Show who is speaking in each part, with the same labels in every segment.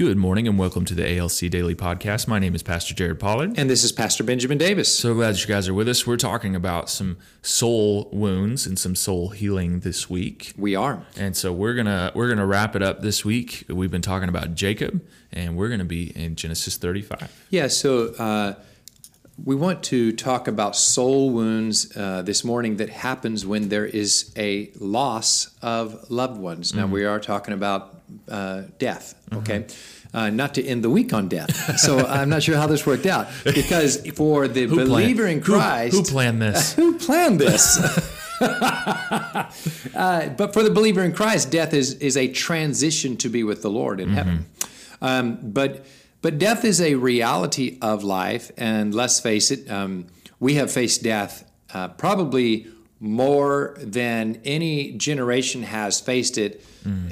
Speaker 1: Good morning and welcome to the ALC Daily Podcast. My name is Pastor Jared Pollard.
Speaker 2: And this is Pastor Benjamin Davis.
Speaker 1: So glad that you guys are with us. We're talking about some soul wounds and some soul healing this week.
Speaker 2: We are.
Speaker 1: And so we're gonna we're gonna wrap it up this week. We've been talking about Jacob, and we're gonna be in Genesis 35.
Speaker 2: Yeah, so uh, we want to talk about soul wounds uh, this morning that happens when there is a loss of loved ones. Now, we are talking about uh, death, okay? Uh, not to end the week on death. So I'm not sure how this worked out because for the
Speaker 1: Who
Speaker 2: believer
Speaker 1: planned-
Speaker 2: in Christ,
Speaker 1: Who, who planned this?
Speaker 2: who planned this? uh, but for the believer in Christ, death is is a transition to be with the Lord in heaven. Um, but but death is a reality of life, and let's face it, um, we have faced death uh, probably more than any generation has faced it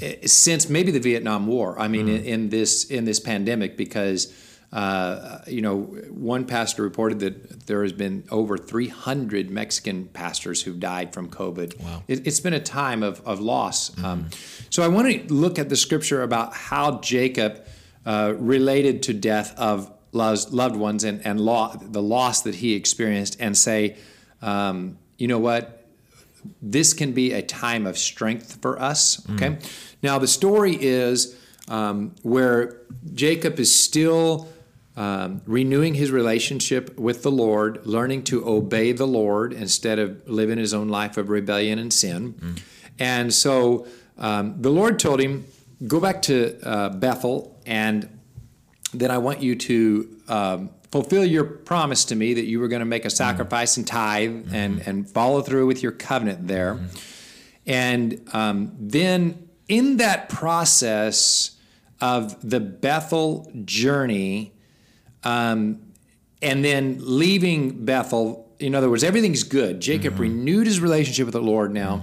Speaker 2: eh, since maybe the Vietnam War. I mean, in, in this in this pandemic, because uh, you know, one pastor reported that there has been over 300 Mexican pastors who've died from COVID.
Speaker 1: Wow.
Speaker 2: It, has been a time of, of loss. Um, so I want to look at the scripture about how Jacob uh, related to death of loved, loved ones and, and law, the loss that he experienced and say, um, you know what? This can be a time of strength for us. Okay. Now, the story is um, where Jacob is still um, renewing his relationship with the Lord, learning to obey the Lord instead of living his own life of rebellion and sin. And so um, the Lord told him, Go back to uh, Bethel and then I want you to um, fulfill your promise to me that you were going to make a mm-hmm. sacrifice and tithe mm-hmm. and, and follow through with your covenant there. Mm-hmm. And um, then in that process of the Bethel journey, um, and then leaving Bethel, in other words, everything's good. Jacob renewed his relationship with the Lord now.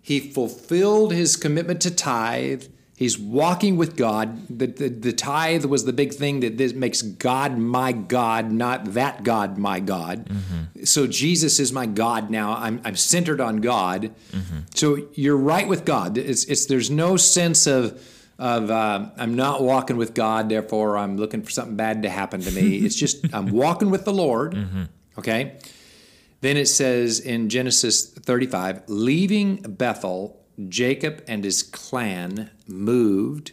Speaker 2: He fulfilled his commitment to tithe. He's walking with God. The, the, the tithe was the big thing that this makes God my God, not that God my God. Mm-hmm. So Jesus is my God now. I'm, I'm centered on God. Mm-hmm. So you're right with God. It's, it's, there's no sense of, of uh, I'm not walking with God, therefore I'm looking for something bad to happen to me. it's just I'm walking with the Lord. Mm-hmm. Okay. Then it says in Genesis 35, leaving Bethel, Jacob and his clan moved,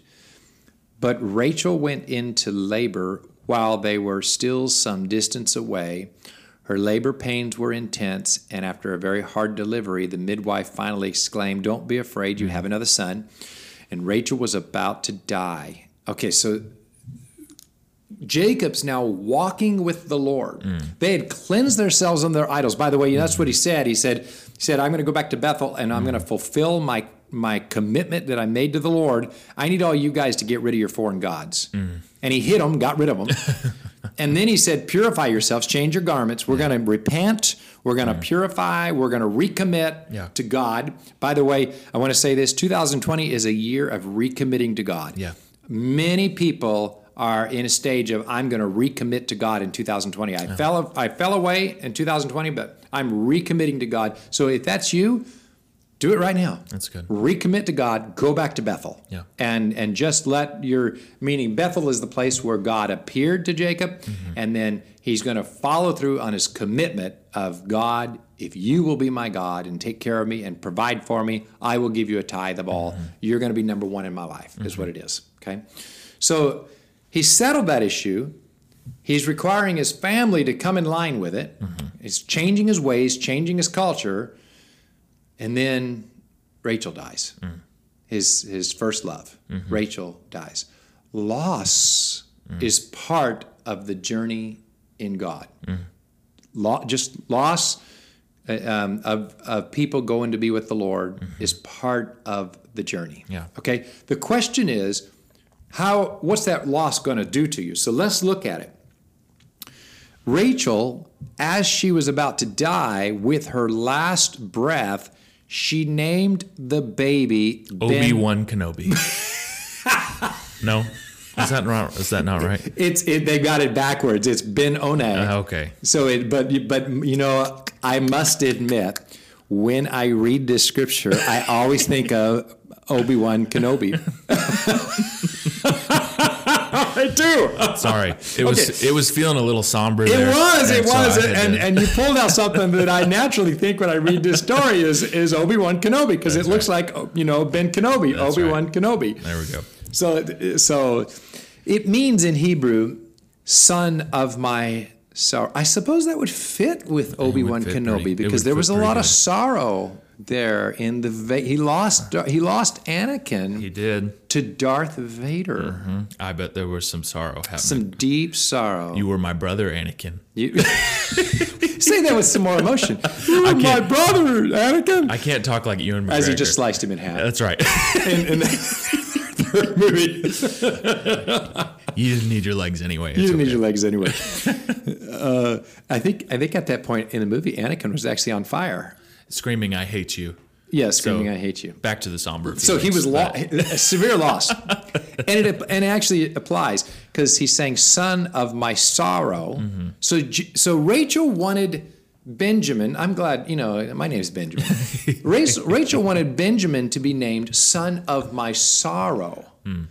Speaker 2: but Rachel went into labor while they were still some distance away. Her labor pains were intense, and after a very hard delivery, the midwife finally exclaimed, Don't be afraid, you have mm-hmm. another son. And Rachel was about to die. Okay, so Jacob's now walking with the Lord. Mm. They had cleansed themselves of their idols. By the way, that's what he said. He said, he said, I'm going to go back to Bethel and I'm mm. going to fulfill my my commitment that I made to the Lord. I need all you guys to get rid of your foreign gods. Mm. And he hit them, got rid of them. and then he said, purify yourselves, change your garments. We're going to repent. We're going to purify. We're going to recommit
Speaker 1: Yeah.
Speaker 2: to God. By the way, I want to say this 2020 is a year of recommitting to God.
Speaker 1: Yeah.
Speaker 2: Many people are in a stage of I'm going to recommit to God in 2020. I fell I fell away in 2020, but I'm recommitting to God. So if that's you, do it right now.
Speaker 1: That's good.
Speaker 2: Recommit to God. Go back to Bethel.
Speaker 1: Yeah.
Speaker 2: And and just let your meaning Bethel is the place where God appeared to Jacob, mm-hmm. and then He's going to follow through on His commitment of God. If you will be my God and take care of me and provide for me, I will give you a tithe of all. Mm-hmm. You're going to be number one in my life. Is mm-hmm. what it is. Okay. So he settled that issue. He's requiring his family to come in line with it. Mm-hmm. He's changing his ways, changing his culture. And then Rachel dies. Mm. His his first love. Mm-hmm. Rachel dies. Loss mm. is part of the journey in God. Mm. Lo- just loss uh, um, of, of people going to be with the Lord mm-hmm. is part of the journey.
Speaker 1: Yeah.
Speaker 2: Okay. The question is, how? What's that loss going to do to you? So let's look at it. Rachel, as she was about to die, with her last breath, she named the baby
Speaker 1: Obi. Wan Kenobi. no, is that not? Is that not right?
Speaker 2: It's it, they got it backwards. It's Ben-oni.
Speaker 1: Uh, okay.
Speaker 2: So it, but but you know, I must admit, when I read this scripture, I always think of Obi Wan Kenobi. I do.
Speaker 1: Sorry, it was it was feeling a little somber.
Speaker 2: It
Speaker 1: there,
Speaker 2: was, it
Speaker 1: and so
Speaker 2: was, and,
Speaker 1: to-
Speaker 2: and you pulled out something that I naturally think when I read this story is is Obi Wan Kenobi because it
Speaker 1: That's
Speaker 2: looks like you know Ben Kenobi, Obi Wan Kenobi.
Speaker 1: there we go.
Speaker 2: So so it means in Hebrew, son of my sorrow. I suppose that would fit with Obi Wan
Speaker 1: fit pretty-
Speaker 2: Kenobi because there was a
Speaker 1: pretty
Speaker 2: lot of sorrow there in the va- he lost he lost Anakin
Speaker 1: He did.
Speaker 2: to Darth Vader.
Speaker 1: Hmm? I bet there was some sorrow happening.
Speaker 2: Some deep sorrow.
Speaker 1: you were my brother, Anakin.
Speaker 2: You- say that with some more emotion. You were my brother, Anakin.
Speaker 1: I can't talk like you Ewan McGregor.
Speaker 2: As he just sliced him in half.
Speaker 1: That's right.
Speaker 2: in, in the third movie.
Speaker 1: you didn't need your legs anyway.
Speaker 2: You didn't need your legs anyway. uh, I think I think at that point in the movie, Anakin was actually on fire.
Speaker 1: Screaming, "I hate you!"
Speaker 2: Yeah, screaming,
Speaker 1: So-
Speaker 2: "I hate you."
Speaker 1: Back to the somber.
Speaker 2: So he was lo- a severe loss, and it and it actually applies because he's saying "son of my sorrow."
Speaker 1: Mm-hmm.
Speaker 2: So so Rachel wanted Benjamin. I'm glad you know my name is Benjamin. Rachel, Rachel wanted Benjamin to be named "son of my sorrow."
Speaker 1: Hmm.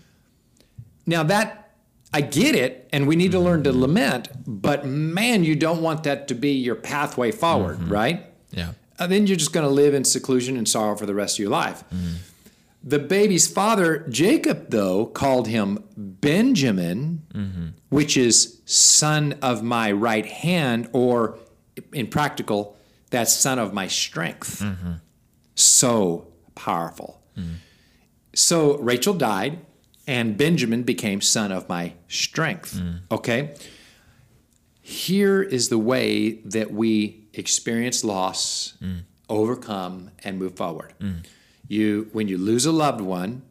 Speaker 2: Now that I get it, and we need to learn to lament, but man, you don't want that to be your pathway forward,
Speaker 1: Mm-hmm.
Speaker 2: right?
Speaker 1: Yeah.
Speaker 2: Uh, then you're just going to live in seclusion and sorrow for the rest of your life. Mm-hmm. The baby's father, Jacob, though, called him Benjamin, mm-hmm. which is son of my right hand, or in practical, that's son of my strength. Mm-hmm. So powerful. So Rachel died, and Benjamin became son of my strength. Mm. Okay? Here is the way that we experience loss, mm. overcome, and move forward. Mm. You, when you lose a loved one,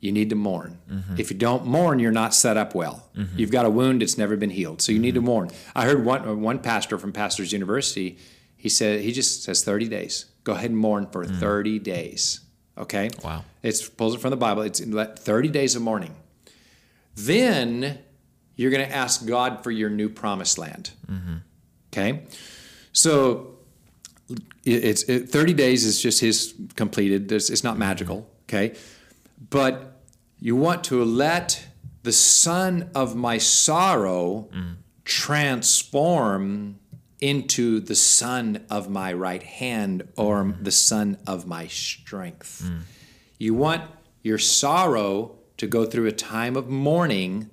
Speaker 2: you need to mourn. Mm-hmm. If you don't mourn, you're not set up well. Mm-hmm. You've got a wound that's never been healed, so you need to mm-hmm. mourn. I heard one uh, one pastor from Pastors University. He said he just says 30 days. Go ahead and mourn for mm. 30 days. Okay.
Speaker 1: Wow.
Speaker 2: It's pulls it from the Bible. It's in 30 days of mourning. Then you're going to ask God for your new promised land. Okay. So it's it, 30 days is just his completed. There's, it's not magical. Okay. But you want to let the son of my sorrow mm. transform into the son of my right hand or mm-hmm. the son of my strength. Mm. You want your sorrow to go through a time of mourning,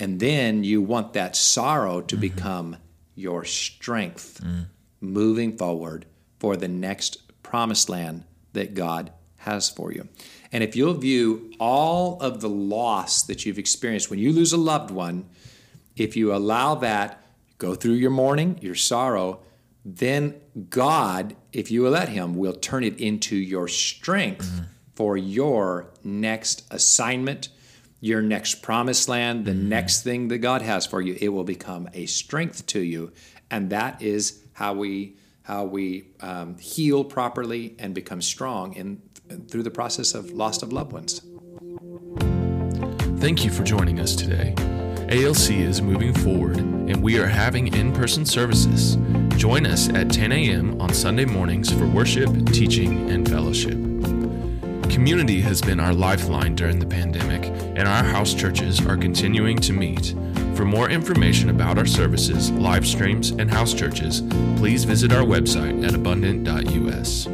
Speaker 2: and then you want that sorrow to mm-hmm. become your strength moving forward for the next promised land that God has for you. And if you'll view all of the loss that you've experienced when you lose a loved one, if you allow that go through your mourning, your sorrow, then God, if you will let Him, will turn it into your strength for your next assignment, your next promised land, the next thing that God has for you. It will become a strength to you, and that is how we how we um, heal properly and become strong in through the process of loss of loved ones.
Speaker 1: Thank you for joining us today. ALC is moving forward and we are having in person services. Join us at 10 a.m. on Sunday mornings for worship, teaching, and fellowship. Community has been our lifeline during the pandemic, and our house churches are continuing to meet. For more information about our services, live streams, and house churches, please visit our website at abundant.us.